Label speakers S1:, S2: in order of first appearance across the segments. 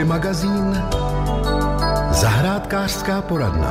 S1: Movie magazín Zahrádkářská poradna.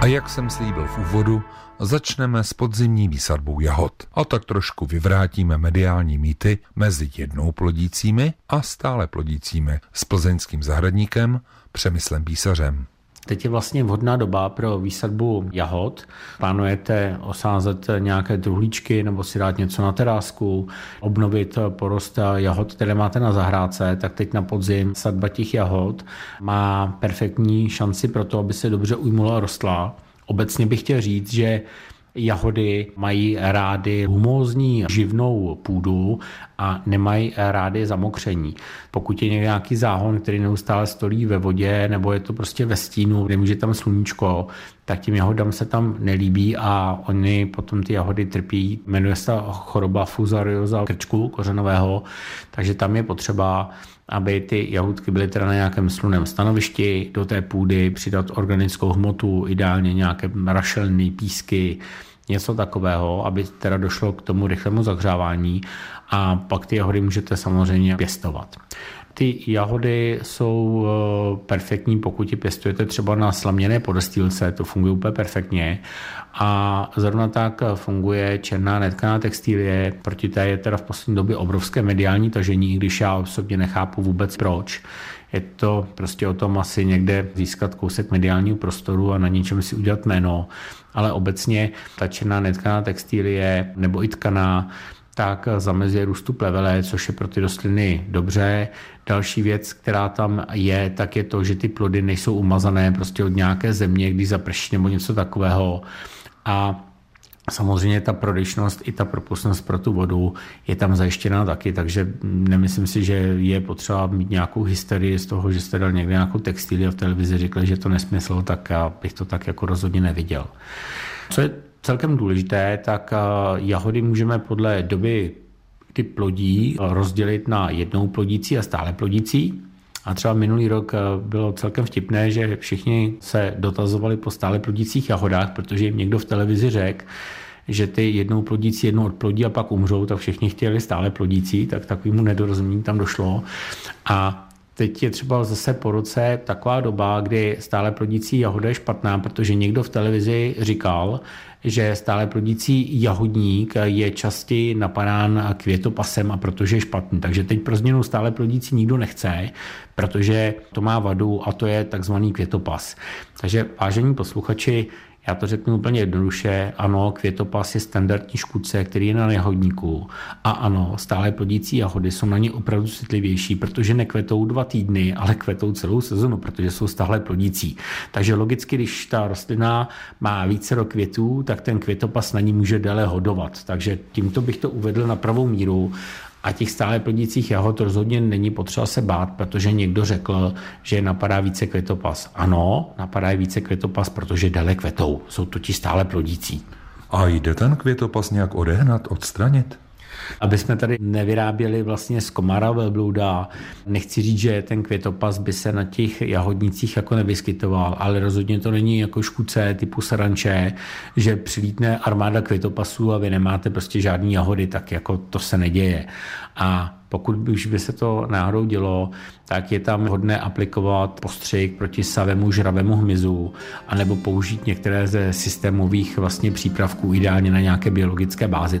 S2: A jak jsem slíbil v úvodu, začneme s podzimní výsadbou jahod. A tak trošku vyvrátíme mediální mýty mezi jednou plodícími a stále plodícími s plzeňským zahradníkem Přemyslem Písařem.
S3: Teď je vlastně vhodná doba pro výsadbu jahod. Plánujete osázet nějaké truhlíčky nebo si dát něco na terásku, obnovit porost jahod, které máte na zahrádce, tak teď na podzim sadba těch jahod má perfektní šanci pro to, aby se dobře ujmula a rostla. Obecně bych chtěl říct, že Jahody mají rády humózní živnou půdu a nemají rády zamokření. Pokud je nějaký záhon, který neustále stolí ve vodě nebo je to prostě ve stínu, nemůže tam sluníčko, tak tím jahodám se tam nelíbí a oni potom ty jahody trpí. Jmenuje se choroba fuzarioza krčku kořenového, takže tam je potřeba aby ty jahůdky byly teda na nějakém sluném stanovišti, do té půdy přidat organickou hmotu, ideálně nějaké rašelné písky, něco takového, aby teda došlo k tomu rychlému zahřávání a pak ty jahody můžete samozřejmě pěstovat. Ty jahody jsou eh, perfektní, pokud ji pěstujete třeba na slaměné podestýlce, to funguje úplně perfektně. A zrovna tak funguje černá netkaná textilie, proti té je teda v poslední době obrovské mediální tažení, když já osobně nechápu vůbec proč. Je to prostě o tom asi někde získat kousek mediálního prostoru a na něčem si udělat jméno, ale obecně ta černá netkaná textilie nebo i tkaná tak zamezuje růstu plevele, což je pro ty rostliny dobře. Další věc, která tam je, tak je to, že ty plody nejsou umazané prostě od nějaké země, když zaprší nebo něco takového. A Samozřejmě ta prodyšnost i ta propustnost pro tu vodu je tam zajištěna taky, takže nemyslím si, že je potřeba mít nějakou hysterii z toho, že jste dal někde nějakou textilii a v televizi řekli, že to nesmysl, tak já bych to tak jako rozhodně neviděl. Co je celkem důležité, tak eh, jahody můžeme podle doby, kdy plodí, rozdělit na jednou plodící a stále plodící. A třeba minulý rok eh, bylo celkem vtipné, že všichni se dotazovali po stále plodících jahodách, protože jim někdo v televizi řekl, že ty jednou plodící jednou odplodí a pak umřou, tak všichni chtěli stále plodící, tak takovému nedorozumění tam došlo. A Teď je třeba zase po roce taková doba, kdy stále plodící jahoda je špatná, protože někdo v televizi říkal, že stále plodící jahodník je častěji napadán květopasem a protože je špatný. Takže teď pro změnu stále plodící nikdo nechce, protože to má vadu a to je takzvaný květopas. Takže vážení posluchači, já to řeknu úplně jednoduše. Ano, květopas je standardní škůdce, který je na nehodníku. A ano, stále plodící jahody jsou na ně opravdu citlivější, protože nekvetou dva týdny, ale kvetou celou sezonu, protože jsou stále plodící. Takže logicky, když ta rostlina má více květů, tak ten květopas na ní může déle hodovat. Takže tímto bych to uvedl na pravou míru a těch stále plodících jahod rozhodně není potřeba se bát, protože někdo řekl, že napadá více květopas. Ano, napadá více květopas, protože déle kvetou. Jsou totiž stále plodící.
S2: A jde ten květopas nějak odehnat, odstranit?
S3: Aby jsme tady nevyráběli vlastně z komara velblouda. Nechci říct, že ten květopas by se na těch jahodnicích jako nevyskytoval, ale rozhodně to není jako škůdce typu saranče, že přilítne armáda květopasů a vy nemáte prostě žádný jahody, tak jako to se neděje. A pokud už by se to náhodou dělo, tak je tam hodné aplikovat postřik proti savému žravému hmyzu, anebo použít některé ze systémových vlastně přípravků, ideálně na nějaké biologické bázi.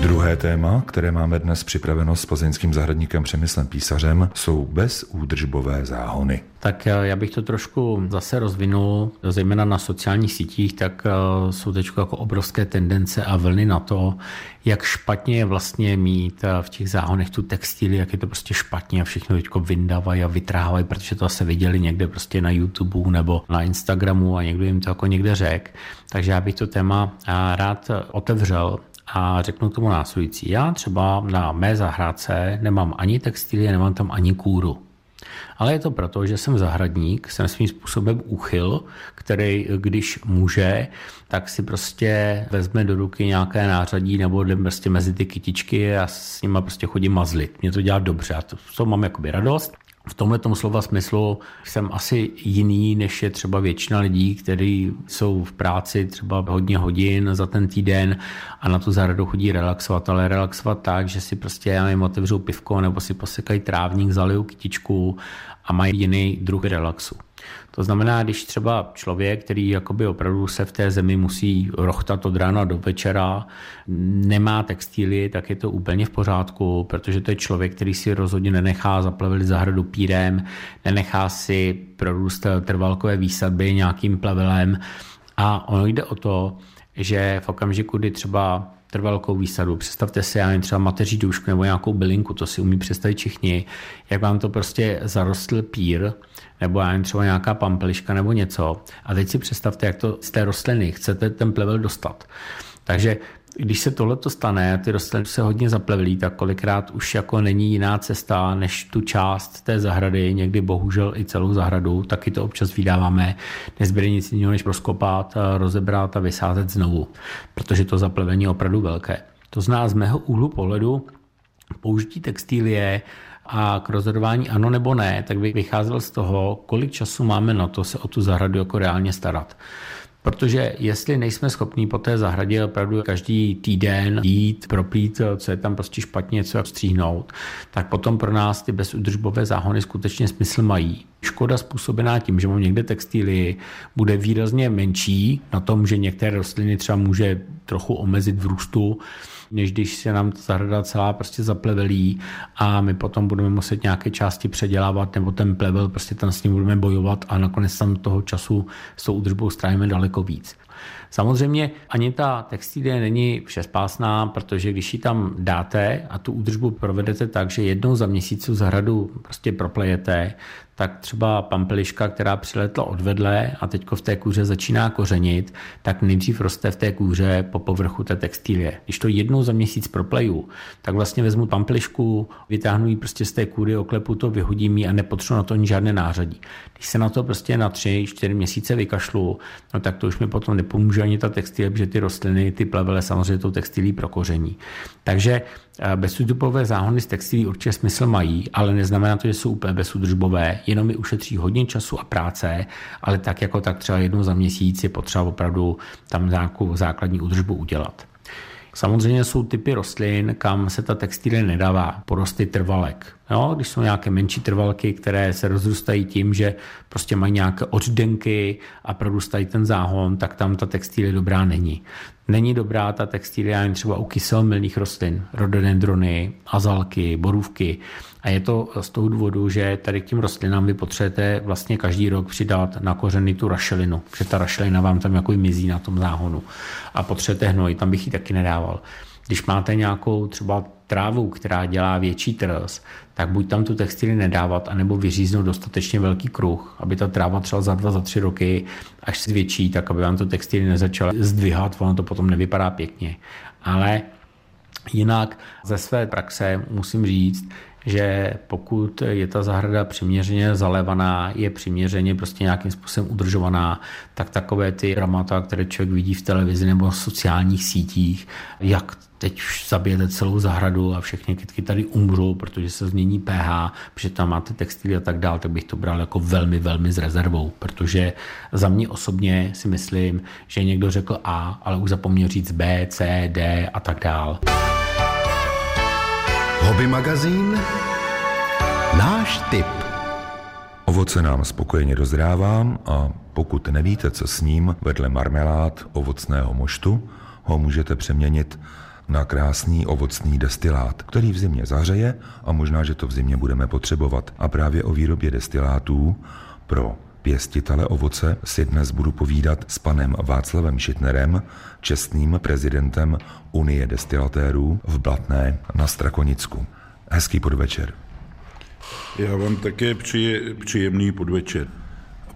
S2: Druhé téma, které máme dnes připraveno s plzeňským zahradníkem Přemyslem Písařem, jsou bezúdržbové záhony.
S3: Tak eh, já bych to trošku zase rozvinul, zejména na sociálních sítích, tak eh, jsou teď jako obrovské tendence a vlny na to, jak špatně je vlastně mít eh, v těch záhonech tu textily, jak je to prostě špatně a všechno teď vyndávají a vytrávají, protože to se viděli někde prostě na YouTube nebo na Instagramu a někdo jim to jako někde řekl. Takže já bych to téma rád otevřel a řeknu tomu následující. Já třeba na mé zahrádce nemám ani textilie, nemám tam ani kůru. Ale je to proto, že jsem zahradník, jsem svým způsobem úchyl, který, když může, tak si prostě vezme do ruky nějaké nářadí nebo jdem prostě mezi ty kytičky a s nima prostě chodím mazlit. Mě to dělá dobře a to, to mám jakoby radost. V tomhle slova smyslu jsem asi jiný, než je třeba většina lidí, kteří jsou v práci třeba hodně hodin za ten týden a na tu zahradu chodí relaxovat, ale relaxovat tak, že si prostě, já nevím, otevřou pivko nebo si posekají trávník, zalijou kytičku a mají jiný druh relaxu. To znamená, když třeba člověk, který jakoby opravdu se v té zemi musí rochtat od rána do večera, nemá textíly, tak je to úplně v pořádku, protože to je člověk, který si rozhodně nenechá zaplevelit zahradu pírem, nenechá si prorůst trvalkové výsadby nějakým plevelem. A ono jde o to, že v okamžiku, kdy třeba trvalkou výsadu. Představte si, já nevím, třeba mateří dušku nebo nějakou bylinku, to si umí představit všichni, jak vám to prostě zarostl pír, nebo já nevím, třeba nějaká pampeliška nebo něco. A teď si představte, jak to z té rostliny chcete ten plevel dostat. Takže když se tohle stane, ty rostliny se hodně zaplevelí, tak kolikrát už jako není jiná cesta, než tu část té zahrady, někdy bohužel i celou zahradu, taky to občas vydáváme, nezbyde nic jiného, než proskopat, rozebrat a vysázet znovu, protože to zaplevení je opravdu velké. To zná z mého úhlu pohledu použití textilie a k rozhodování ano nebo ne, tak bych vycházel z toho, kolik času máme na to se o tu zahradu jako reálně starat. Protože jestli nejsme schopní po té zahradě opravdu každý týden jít, propít, co je tam prostě špatně, co stříhnout, tak potom pro nás ty bezudržbové záhony skutečně smysl mají. Škoda způsobená tím, že mám někde textíly, bude výrazně menší na tom, že některé rostliny třeba může trochu omezit v růstu, než když se nám ta zahrada celá prostě zaplevelí a my potom budeme muset nějaké části předělávat nebo ten plevel, prostě tam s ním budeme bojovat a nakonec tam toho času s tou údržbou strávíme daleko víc. Samozřejmě ani ta textilie není všespásná, protože když ji tam dáte a tu údržbu provedete tak, že jednou za měsíc zahradu prostě proplejete, tak třeba pampeliška, která přiletla odvedle a teď v té kůře začíná kořenit, tak nejdřív roste v té kůře po povrchu té textilie. Když to jednou za měsíc propleju, tak vlastně vezmu pampelišku, vytáhnu ji prostě z té kůry, oklepu to, vyhodím ji a nepotřebuji na to ani žádné nářadí. Když se na to prostě na tři, čtyři měsíce vykašlu, no tak to už mi potom nepomůže ani ta textilie, protože ty rostliny, ty plevele samozřejmě tou textilí prokoření. Takže Eh, bezúdržbové záhony z textilí určitě smysl mají, ale neznamená to, že jsou úplně bezúdržbové, jenom mi ušetří hodně času a práce, ale tak jako tak třeba jednou za měsíc je potřeba opravdu tam nějakou základní údržbu udělat. Samozřejmě jsou typy rostlin, kam se ta textilie nedává, porosty trvalek. Jo, když jsou nějaké menší trvalky, které se rozrůstají tím, že prostě mají nějaké oddenky a prorůstají ten záhon, tak tam ta textilie dobrá není. Není dobrá ta textilie jen třeba u kyselmilných rostlin, rododendrony, azalky, borůvky. A je to z toho důvodu, že tady k těm rostlinám vy potřebujete vlastně každý rok přidat na kořeny tu rašelinu, že ta rašelina vám tam jako mizí na tom záhonu. A potřebujete hnoj, tam bych ji taky nedával. Když máte nějakou třeba trávu, která dělá větší trs, tak buď tam tu textily nedávat, anebo vyříznout dostatečně velký kruh, aby ta tráva třeba za dva, za tři roky, až se zvětší, tak aby vám to textily nezačaly zdvihat, ono to potom nevypadá pěkně. Ale jinak ze své praxe musím říct, že pokud je ta zahrada přiměřeně zalévaná, je přiměřeně prostě nějakým způsobem udržovaná, tak takové ty dramata, které člověk vidí v televizi nebo v sociálních sítích, jak teď už zabijete celou zahradu a všechny kytky tady umřou, protože se změní pH, protože tam máte textily a tak dále, tak bych to bral jako velmi, velmi s rezervou, protože za mě osobně si myslím, že někdo řekl A, ale už zapomněl říct B, C, D a tak dále.
S1: Hobby magazín Náš tip
S2: Ovoce nám spokojeně dozrávám a pokud nevíte, co s ním, vedle marmelád ovocného moštu, ho můžete přeměnit na krásný ovocný destilát, který v zimě zahřeje a možná, že to v zimě budeme potřebovat. A právě o výrobě destilátů pro pěstitele ovoce si dnes budu povídat s panem Václavem Šitnerem, čestným prezidentem Unie destilatérů v Blatné na Strakonicku. Hezký podvečer.
S4: Já vám také přeji příjemný podvečer.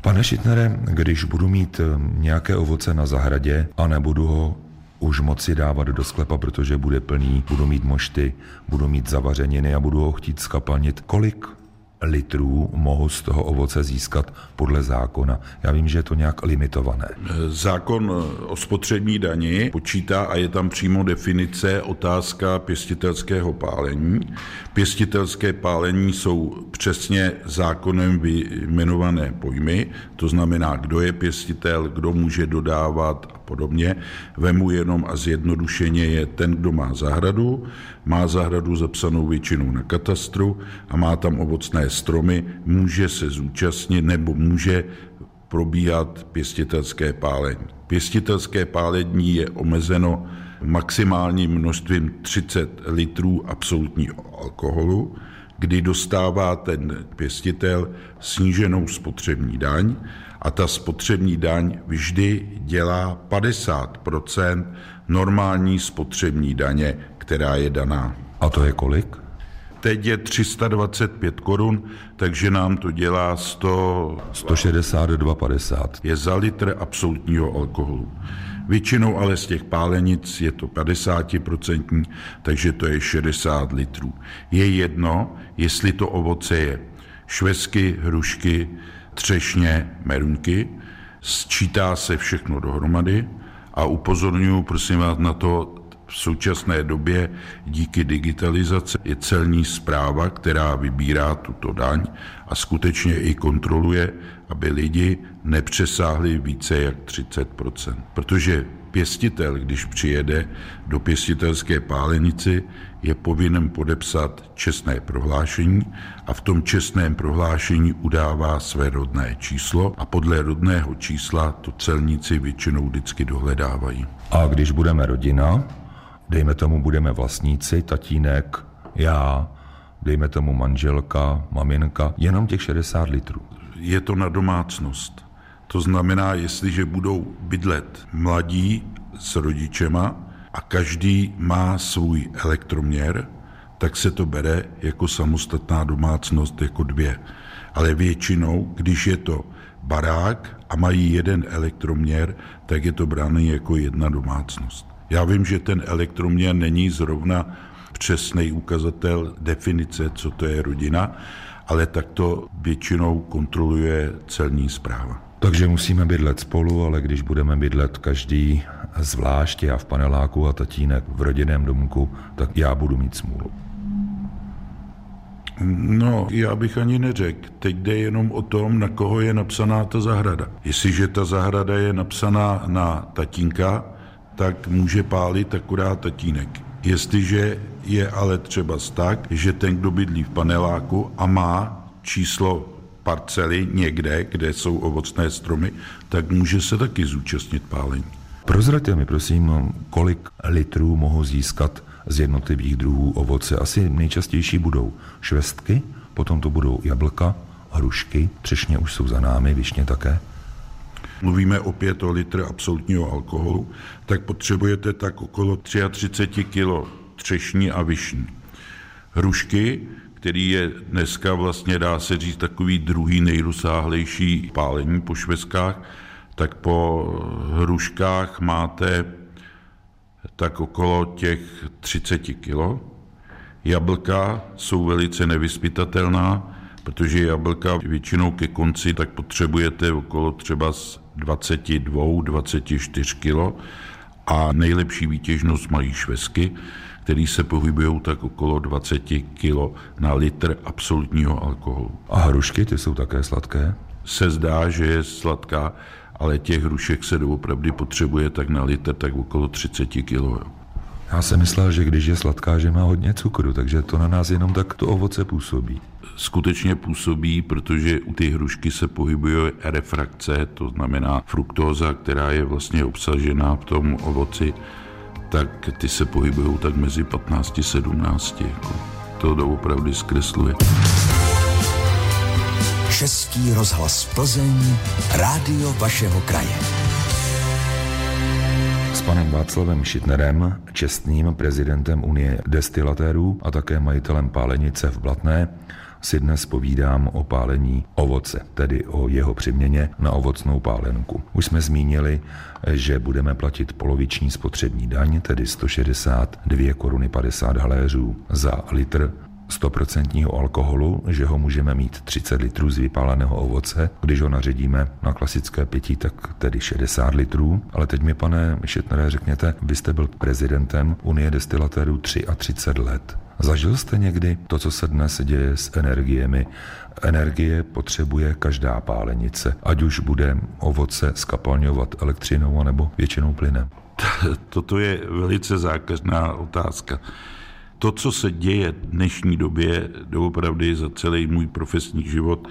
S2: Pane Šitnere, když budu mít eh, nějaké ovoce na zahradě a nebudu ho už moci dávat do sklepa, protože bude plný, budu mít mošty, budu mít zavařeniny a budu ho chtít skapalnit, kolik litrů mohu z toho ovoce získat podle zákona? Já vím, že je to nějak limitované.
S4: Zákon o spotřební dani počítá a je tam přímo definice otázka pěstitelského pálení. Pěstitelské pálení jsou přesně zákonem vyjmenované pojmy, to znamená, kdo je pěstitel, kdo může dodávat podobně. Vemu jenom a zjednodušeně je ten, kdo má zahradu, má zahradu zapsanou většinou na katastru a má tam ovocné stromy, může se zúčastnit nebo může probíhat pěstitelské pálení. Pěstitelské pálení je omezeno maximálním množstvím 30 litrů absolutního alkoholu, kdy dostává ten pěstitel sníženou spotřební daň a ta spotřební daň vždy dělá 50% normální spotřební daně, která je daná.
S2: A to je kolik?
S4: Teď je 325 korun, takže nám to dělá 100...
S2: 162,50.
S4: Je za litr absolutního alkoholu. Většinou ale z těch pálenic je to 50%, takže to je 60 litrů. Je jedno, jestli to ovoce je švesky, hrušky, třešně, merunky, sčítá se všechno dohromady a upozorňuji prosím vás na to, v současné době díky digitalizaci je celní zpráva, která vybírá tuto daň a skutečně i kontroluje, aby lidi nepřesáhli více jak 30% Protože pěstitel, když přijede do pěstitelské pálenici, je povinen podepsat čestné prohlášení a v tom čestném prohlášení udává své rodné číslo a podle rodného čísla to celníci většinou vždycky dohledávají.
S2: A když budeme rodina, dejme tomu budeme vlastníci, tatínek, já, dejme tomu manželka, maminka, jenom těch 60 litrů.
S4: Je to na domácnost. To znamená, jestliže budou bydlet mladí s rodičema a každý má svůj elektroměr, tak se to bere jako samostatná domácnost, jako dvě. Ale většinou, když je to barák a mají jeden elektroměr, tak je to brány jako jedna domácnost. Já vím, že ten elektroměr není zrovna přesný ukazatel definice, co to je rodina, ale tak to většinou kontroluje celní zpráva.
S2: Takže musíme bydlet spolu, ale když budeme bydlet každý zvlášť, já v paneláku a tatínek v rodinném domku, tak já budu mít smůlu.
S4: No, já bych ani neřekl. Teď jde jenom o tom, na koho je napsaná ta zahrada. Jestliže ta zahrada je napsaná na tatínka, tak může pálit akorát tatínek. Jestliže je ale třeba tak, že ten, kdo bydlí v paneláku a má číslo parcely někde, kde jsou ovocné stromy, tak může se taky zúčastnit pálení.
S2: Prozraďte mi prosím, kolik litrů mohu získat z jednotlivých druhů ovoce. Asi nejčastější budou švestky, potom to budou jablka, hrušky, třešně už jsou za námi, višně také.
S4: Mluvíme opět o litr absolutního alkoholu, tak potřebujete tak okolo 33 kg třešní a višní. Hrušky, který je dneska vlastně, dá se říct, takový druhý nejrozsáhlejší pálení po švestkách, tak po hruškách máte tak okolo těch 30 kg. Jablka jsou velice nevyspytatelná, protože jablka většinou ke konci tak potřebujete okolo třeba z 22, 24 kg a nejlepší výtěžnost mají švesky, které se pohybují tak okolo 20 kg na litr absolutního alkoholu.
S2: A hrušky, ty jsou také sladké?
S4: Se zdá, že je sladká, ale těch hrušek se doopravdy potřebuje tak na litr tak okolo 30 kg.
S2: Já jsem myslel, že když je sladká, že má hodně cukru, takže to na nás jenom tak to ovoce působí.
S4: Skutečně působí, protože u té hrušky se pohybuje refrakce, to znamená fruktóza, která je vlastně obsažená v tom ovoci, tak ty se pohybují tak mezi 15 a 17. Jako. To doopravdy zkresluje.
S1: Český rozhlas Plzeň, rádio vašeho kraje.
S2: Panem Václavem Šitnerem, čestným prezidentem Unie destilatérů a také majitelem pálenice v Blatné, si dnes povídám o pálení ovoce, tedy o jeho přiměně na ovocnou pálenku. Už jsme zmínili, že budeme platit poloviční spotřební daň, tedy 162 koruny 50 haléřů za litr 100% alkoholu, že ho můžeme mít 30 litrů z vypáleného ovoce, když ho naředíme na klasické pití, tak tedy 60 litrů. Ale teď mi, pane Šetnere, řekněte, vy jste byl prezidentem Unie destilatérů 33 let. Zažil jste někdy to, co se dnes děje s energiemi? Energie potřebuje každá pálenice, ať už bude ovoce skapalňovat elektřinou nebo většinou plynem.
S4: Toto je velice zákazná otázka. To, co se děje v dnešní době, doopravdy za celý můj profesní život,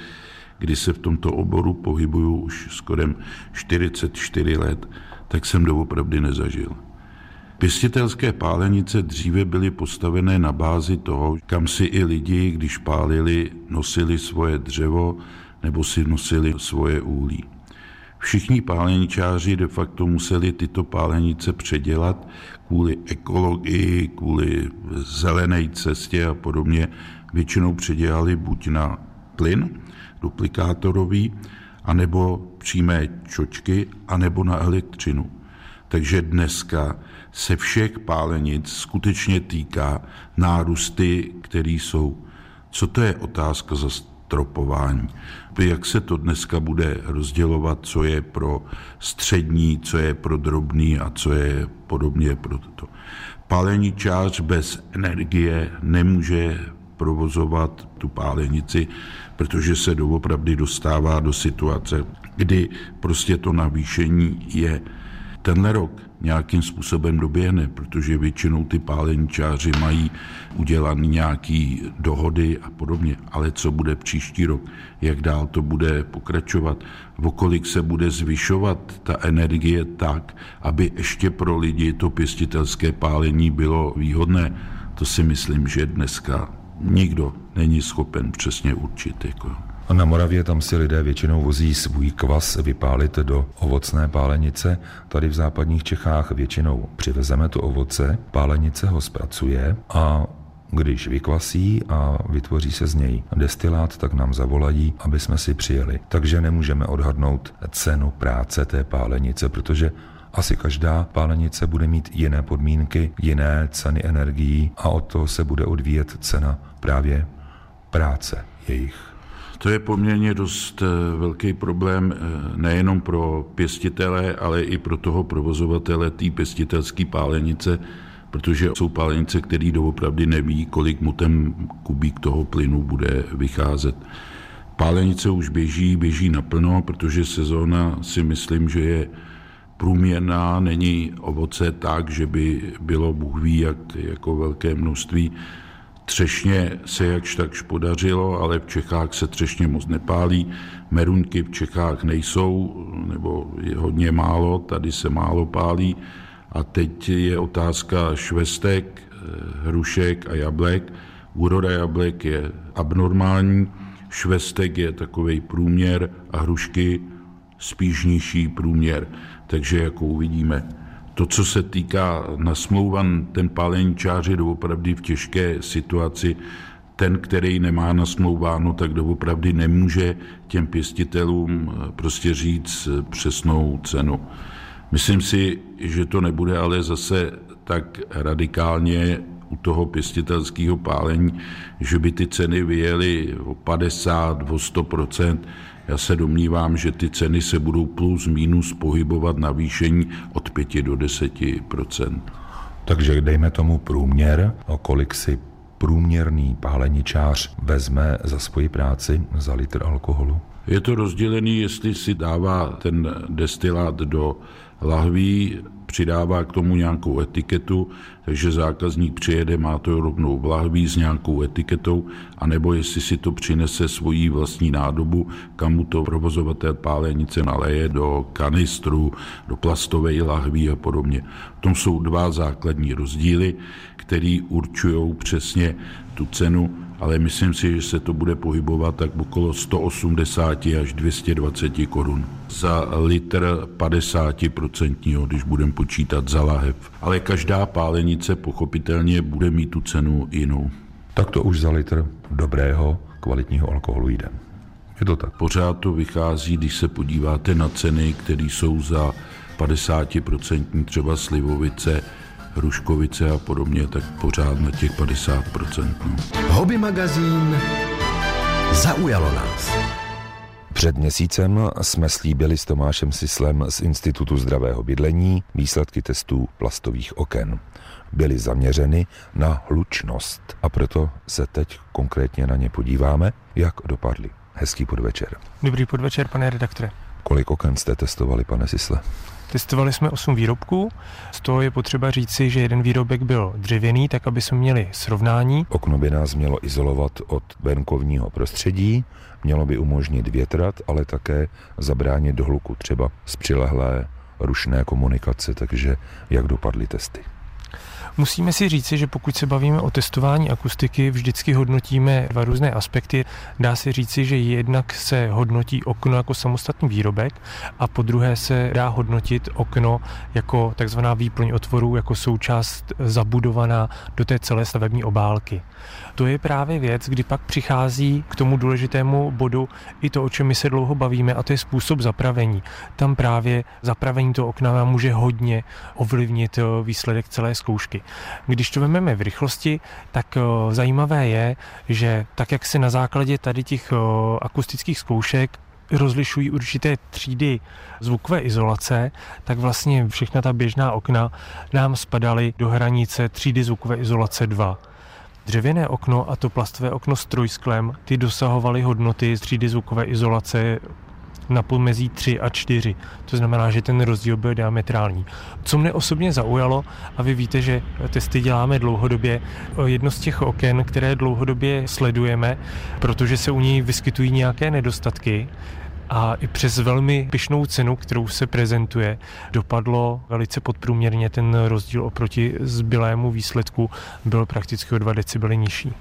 S4: kdy se v tomto oboru pohybuju už skoro 44 let, tak jsem doopravdy nezažil. Pěstitelské pálenice dříve byly postavené na bázi toho, kam si i lidi, když pálili, nosili svoje dřevo nebo si nosili svoje úlí. Všichni páleničáři de facto museli tyto pálenice předělat kvůli ekologii, kvůli zelené cestě a podobně. Většinou předělali buď na plyn duplikátorový, anebo přímé čočky, anebo na elektřinu. Takže dneska se všech pálenic skutečně týká nárůsty, které jsou. Co to je otázka za stropování? Jak se to dneska bude rozdělovat, co je pro střední, co je pro drobný a co je podobně pro to. Páleničář bez energie nemůže provozovat tu pálenici, protože se doopravdy dostává do situace, kdy prostě to navýšení je tenhle rok nějakým způsobem doběhne, protože většinou ty páleničáři mají udělané nějaké dohody a podobně. Ale co bude příští rok? Jak dál to bude pokračovat? Vokolik se bude zvyšovat ta energie tak, aby ještě pro lidi to pěstitelské pálení bylo výhodné? To si myslím, že dneska nikdo není schopen přesně určit. Jako.
S2: A na Moravě tam si lidé většinou vozí svůj kvas vypálit do ovocné pálenice. Tady v západních Čechách většinou přivezeme to ovoce, pálenice ho zpracuje a když vykvasí a vytvoří se z něj destilát, tak nám zavolají, aby jsme si přijeli. Takže nemůžeme odhadnout cenu práce té pálenice, protože asi každá pálenice bude mít jiné podmínky, jiné ceny energií a od toho se bude odvíjet cena právě práce jejich.
S4: To je poměrně dost eh, velký problém eh, nejenom pro pěstitele, ale i pro toho provozovatele té pěstitelské pálenice, protože jsou pálenice, který doopravdy neví, kolik mu ten kubík toho plynu bude vycházet. Pálenice už běží, běží naplno, protože sezóna si myslím, že je průměrná, není ovoce tak, že by bylo Bůh ví, jak, jako velké množství Třešně se jakž takž podařilo, ale v Čechách se třešně moc nepálí. Meruňky v Čechách nejsou, nebo je hodně málo, tady se málo pálí. A teď je otázka švestek, eh, hrušek a jablek. Úroda jablek je abnormální, švestek je takový průměr a hrušky spíš nižší průměr. Takže jako uvidíme. To, co se týká nasmlouvan, ten páleničář je doopravdy v těžké situaci. Ten, který nemá nasmlouváno, tak doopravdy nemůže těm pěstitelům eh, prostě říct eh, přesnou cenu. Myslím si, že to nebude ale zase tak radikálně u toho pěstitelského pálení, že by ty ceny vyjely o 50, o 100 já se domnívám, že ty ceny se budou plus minus pohybovat na výšení od 5 do 10%
S2: Takže dejme tomu průměr, o kolik si průměrný páleničář vezme za svoji práci za litr alkoholu?
S4: Je to rozdělený, jestli si dává ten destilát do lahví, přidává k tomu nějakou etiketu, takže zákazník přijede, má to rovnou v lahví s nějakou etiketou, anebo jestli si to přinese svojí vlastní nádobu, kam mu to provozovatel pálenice naleje do kanistru, do plastové lahví a podobně. V tom jsou dva základní rozdíly, které určují přesně tu cenu ale myslím si, že se to bude pohybovat tak okolo 180 až 220 korun za litr 50%, když budeme počítat za lahev. Ale každá pálenice pochopitelně bude mít tu cenu jinou.
S2: Tak to už za litr dobrého, kvalitního alkoholu jde. Je to tak?
S4: Pořád to vychází, když se podíváte na ceny, které jsou za 50% třeba slivovice Hruškovice a podobně, tak pořád na těch 50%. No.
S1: Hobby magazín zaujalo nás.
S2: Před měsícem jsme slíbili s Tomášem Sislem z Institutu zdravého bydlení výsledky testů plastových oken. Byly zaměřeny na hlučnost a proto se teď konkrétně na ně podíváme, jak dopadly. Hezký podvečer.
S5: Dobrý podvečer, pane redaktore.
S2: Kolik oken jste testovali, pane Sisle?
S5: Testovali jsme 8 výrobků, z toho je potřeba říci, že jeden výrobek byl dřevěný, tak aby jsme měli srovnání.
S2: Okno by nás mělo izolovat od venkovního prostředí, mělo by umožnit větrat, ale také zabránit dohluku třeba z přilehlé rušné komunikace, takže jak dopadly testy?
S5: Musíme si říci, že pokud se bavíme o testování akustiky, vždycky hodnotíme dva různé aspekty. Dá se říci, že jednak se hodnotí okno jako samostatný výrobek a po druhé se dá hodnotit okno jako takzvaná výplň otvorů, jako součást zabudovaná do té celé stavební obálky. To je právě věc, kdy pak přichází k tomu důležitému bodu i to, o čem my se dlouho bavíme, a to je způsob zapravení. Tam právě zapravení toho okna může hodně ovlivnit eh, výsledek celé zkoušky. Když to vezmeme v rychlosti, tak eh, zajímavé je, že tak, jak se na základě tady těch eh, akustických zkoušek rozlišují určité třídy zvukové izolace, tak vlastně všechna ta běžná okna nám spadaly do hranice třídy zvukové izolace 2. Dřevěné okno a to plastové okno s trojsklem, ty dosahovaly hodnoty z třídy zvukové izolace na pomezí 3 a 4. To znamená, že ten rozdíl byl diametrální. Co mne osobně zaujalo, a vy víte, že testy děláme dlouhodobě, jedno z těch oken, které dlouhodobě sledujeme, protože se u ní vyskytují nějaké nedostatky, a i přes velmi pyšnou cenu, kterou se prezentuje, dopadlo velice podprůměrně. Ten rozdíl oproti zbylému výsledku byl prakticky o 2 decibely nižší.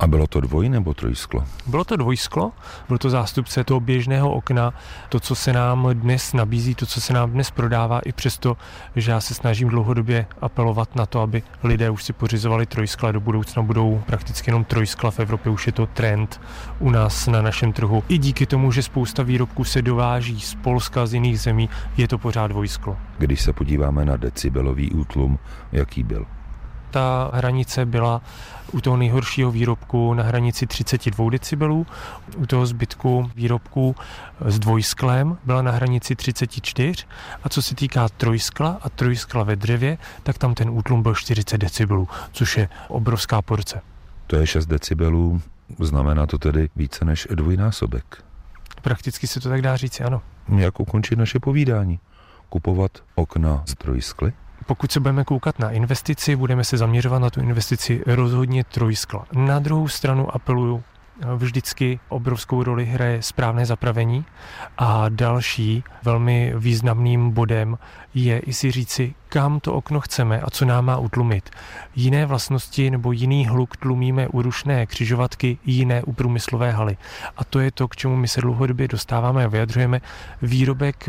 S2: A bylo to dvoj nebo trojsklo?
S5: Bylo to dvojsklo, byl to zástupce toho běžného okna, to, co se nám dnes nabízí, to, co se nám dnes prodává, i přesto, že já se snažím dlouhodobě apelovat na to, aby lidé už si pořizovali trojskla, do budoucna budou prakticky jenom trojskla, v Evropě už je to trend u nás na našem trhu. I díky tomu, že spousta výrobků se dováží z Polska, z jiných zemí, je to pořád dvojsklo.
S2: Když se podíváme na decibelový útlum, jaký byl?
S5: ta hranice byla u toho nejhoršího výrobku na hranici 32 decibelů, u toho zbytku výrobků s dvojsklem byla na hranici 34 a co se týká trojskla a trojskla ve dřevě, tak tam ten útlum byl 40 decibelů, což je obrovská porce.
S2: To je 6 decibelů, znamená to tedy více než dvojnásobek.
S5: Prakticky se to tak dá říct, ano.
S2: Jak ukončit naše povídání? Kupovat okna z trojskly?
S5: Pokud se budeme koukat na investici, budeme se zaměřovat na tu investici rozhodně trojskla. Na druhou stranu apeluju vždycky obrovskou roli hraje správné zapravení a další velmi významným bodem je i si říci, kam to okno chceme a co nám má utlumit. Jiné vlastnosti nebo jiný hluk tlumíme u rušné křižovatky, jiné u průmyslové haly. A to je to, k čemu my se dlouhodobě dostáváme a vyjadřujeme. Výrobek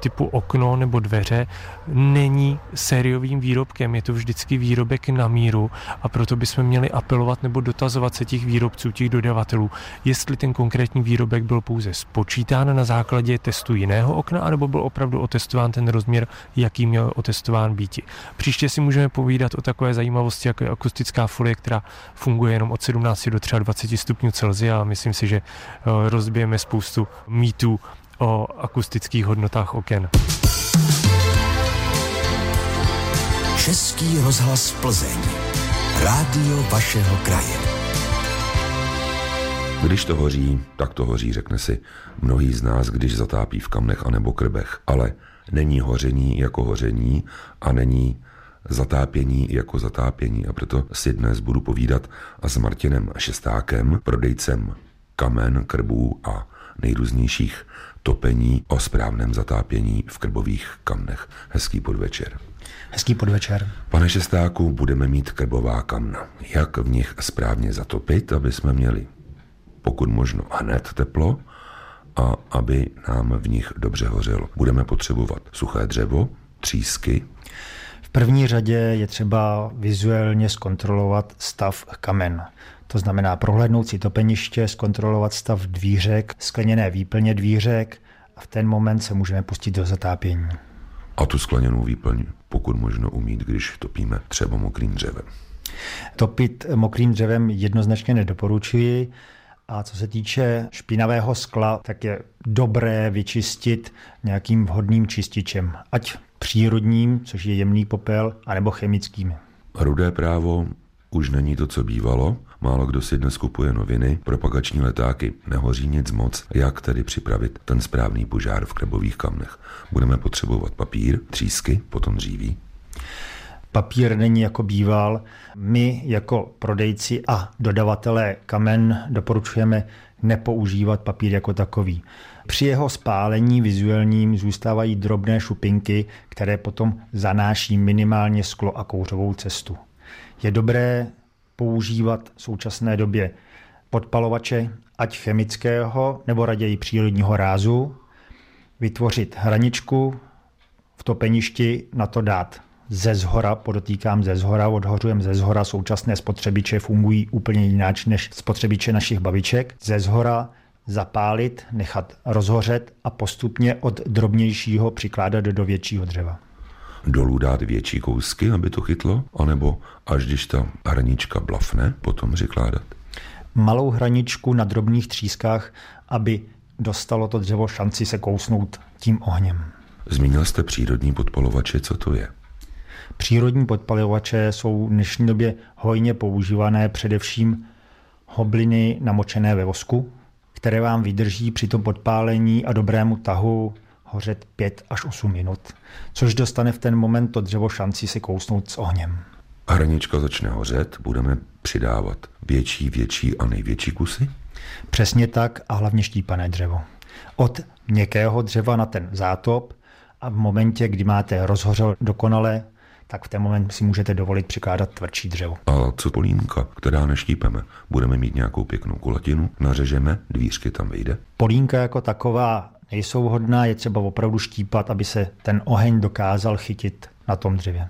S5: typu okno nebo dveře není sériovým výrobkem, je to vždycky výrobek na míru a proto bychom měli apelovat nebo dotazovat se těch výrobců, těch dodavatelů, jestli ten konkrétní výrobek byl pouze spočítán na základě testu jiného okna, anebo byl opravdu otestován ten rozměr, jaký měl otestován býti. Příště si můžeme povídat o takové zajímavosti, jako je akustická folie, která funguje jenom od 17 do 23 stupňů Celsia a myslím si, že eh, rozbijeme spoustu mýtů o akustických hodnotách oken.
S1: Český rozhlas Plzeň. Rádio vašeho kraje.
S2: Když to hoří, tak to hoří, řekne si mnohý z nás, když zatápí v kamnech anebo krbech. Ale není hoření jako hoření a není zatápění jako zatápění. A proto si dnes budu povídat s Martinem Šestákem, prodejcem kamen, krbů a nejrůznějších topení o správném zatápění v krbových kamnech. Hezký podvečer.
S6: Hezký podvečer.
S2: Pane Šestáku, budeme mít krbová kamna. Jak v nich správně zatopit, aby jsme měli pokud možno hned teplo a aby nám v nich dobře hořelo. Budeme potřebovat suché dřevo, třísky.
S6: V první řadě je třeba vizuálně zkontrolovat stav kamen. To znamená prohlédnout si topeniště, zkontrolovat stav dvířek, skleněné výplně dvířek a v ten moment se můžeme pustit do zatápění.
S2: A tu skleněnou výplň pokud možno umít, když topíme třeba mokrým dřevem.
S6: Topit mokrým dřevem jednoznačně nedoporučuji. A co se týče špinavého skla, tak je dobré vyčistit nějakým vhodným čističem, ať přírodním, což je jemný popel, anebo chemickým.
S2: Rudé právo už není to, co bývalo. Málo kdo si dnes kupuje noviny, propagační letáky. Nehoří nic moc. Jak tedy připravit ten správný požár v krebových kamnech? Budeme potřebovat papír, třísky, potom dříví.
S6: Papír není jako býval. My jako prodejci a dodavatelé kamen doporučujeme nepoužívat papír jako takový. Při jeho spálení vizuálním zůstávají drobné šupinky, které potom zanáší minimálně sklo a kouřovou cestu. Je dobré používat v současné době podpalovače, ať chemického nebo raději přírodního rázu, vytvořit hraničku v topeništi, na to dát ze zhora, podotýkám ze zhora, odhořujeme ze zhora, současné spotřebiče fungují úplně jináč než spotřebiče našich babiček. Ze zhora zapálit, nechat rozhořet a postupně od drobnějšího přikládat do většího dřeva.
S2: Dolů dát větší kousky, aby to chytlo, anebo až když ta hranička blafne, potom přikládat?
S6: Malou hraničku na drobných třískách, aby dostalo to dřevo šanci se kousnout tím ohněm.
S2: Zmínil jste přírodní podpalovače, co to je?
S6: Přírodní podpalovače jsou v dnešní době hojně používané především hobliny namočené ve vosku, které vám vydrží při tom podpálení a dobrému tahu hořet 5 až 8 minut, což dostane v ten moment to dřevo šanci se kousnout s ohněm.
S2: Hranička začne hořet, budeme přidávat větší, větší a největší kusy?
S6: Přesně tak a hlavně štípané dřevo. Od měkkého dřeva na ten zátop a v momentě, kdy máte rozhořel dokonale, tak v ten moment si můžete dovolit přikládat tvrdší dřevo.
S2: A co polínka, která neštípeme? Budeme mít nějakou pěknou kulatinu, nařežeme, dvířky tam vyjde?
S6: Polínka jako taková nejsou hodná, je třeba opravdu štípat, aby se ten oheň dokázal chytit na tom dřevě.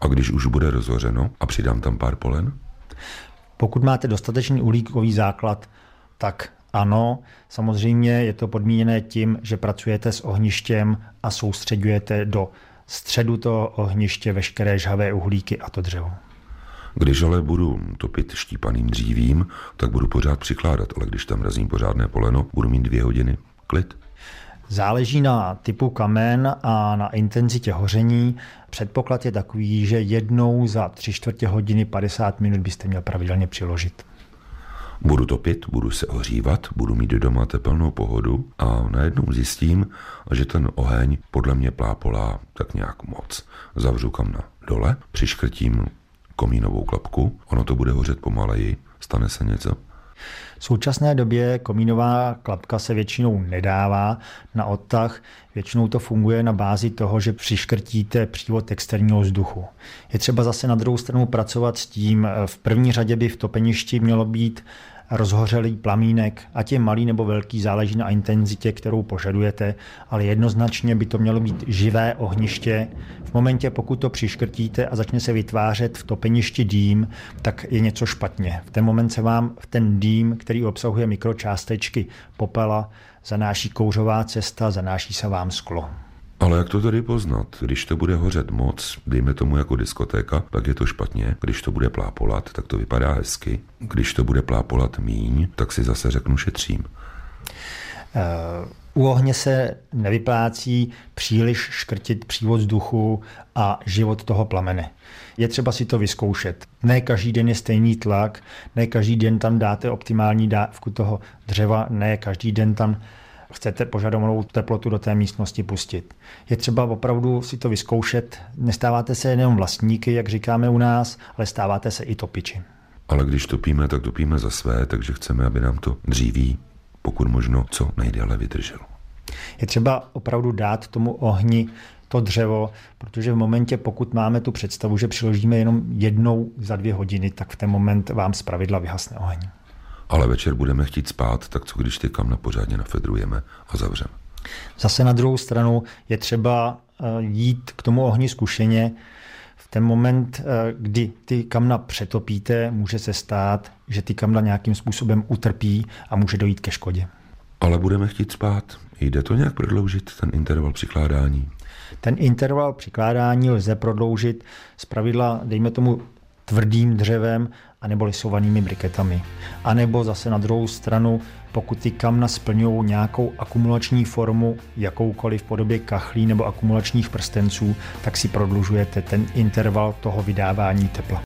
S2: A když už bude rozhořeno a přidám tam pár polen?
S6: Pokud máte dostatečný uhlíkový základ, tak ano, samozřejmě je to podmíněné tím, že pracujete s ohništěm a soustředujete do středu toho ohniště veškeré žhavé uhlíky a to dřevo.
S2: Když ale budu topit štípaným dřívím, tak budu pořád přikládat, ale když tam razím pořádné poleno, budu mít dvě hodiny klid.
S6: Záleží na typu kamen a na intenzitě hoření. Předpoklad je takový, že jednou za tři čtvrtě hodiny 50 minut byste měl pravidelně přiložit.
S2: Budu topit, budu se ohřívat, budu mít doma tepelnou pohodu a najednou zjistím, že ten oheň podle mě plápolá tak nějak moc. Zavřu kamna dole, přiškrtím komínovou klapku, ono to bude hořet pomaleji, stane se něco.
S6: V současné době komínová klapka se většinou nedává na odtah. Většinou to funguje na bázi toho, že přiškrtíte přívod externího vzduchu. Je třeba zase na druhou stranu pracovat s tím, v první řadě by v topeništi mělo být rozhořelý plamínek, ať je malý nebo velký, záleží na intenzitě, kterou požadujete, ale jednoznačně by to mělo být živé ohniště. V momentě, pokud to přiškrtíte a začne se vytvářet v topeništi dým, tak je něco špatně. V ten moment se vám ten dým, který obsahuje mikročástečky popela, zanáší kouřová cesta, zanáší se vám sklo.
S2: Ale jak to tady poznat? Když to bude hořet moc, dejme tomu jako diskotéka, tak je to špatně. Když to bude plápolat, tak to vypadá hezky. Když to bude plápolat míň, tak si zase řeknu šetřím.
S6: Uh, u ohně se nevyplácí příliš škrtit přívod vzduchu a život toho plamene. Je třeba si to vyzkoušet. Ne každý den je stejný tlak, ne každý den tam dáte optimální dávku toho dřeva, ne každý den tam chcete požadovanou teplotu do té místnosti pustit. Je třeba opravdu si to vyzkoušet. Nestáváte se jenom vlastníky, jak říkáme u nás, ale stáváte se i topiči.
S2: Ale když topíme, tak topíme za své, takže chceme, aby nám to dříví, pokud možno, co nejdéle vydrželo.
S6: Je třeba opravdu dát tomu ohni to dřevo, protože v momentě, pokud máme tu představu, že přiložíme jenom jednou za dvě hodiny, tak v ten moment vám zpravidla vyhasne oheň
S2: ale večer budeme chtít spát, tak co když ty kamna pořádně nafedrujeme a zavřeme?
S6: Zase na druhou stranu je třeba eh, jít k tomu ohni zkušeně. V ten moment, eh, kdy ty kamna přetopíte, může se stát, že ty kamna nějakým způsobem utrpí a může dojít ke škodě.
S2: ale budeme chtít spát. Jde to nějak prodloužit, ten interval přikládání?
S6: Ten interval přikládání lze prodloužit z pravidla, dejme tomu, tvrdým dřevem anebo lisovanými briketami. A nebo zase na druhou stranu, pokud ty kamna splňují nějakou akumulační formu, jakoukoliv v podobě kachlí nebo akumulačních prstenců, tak si prodlužujete ten interval toho vydávání tepla.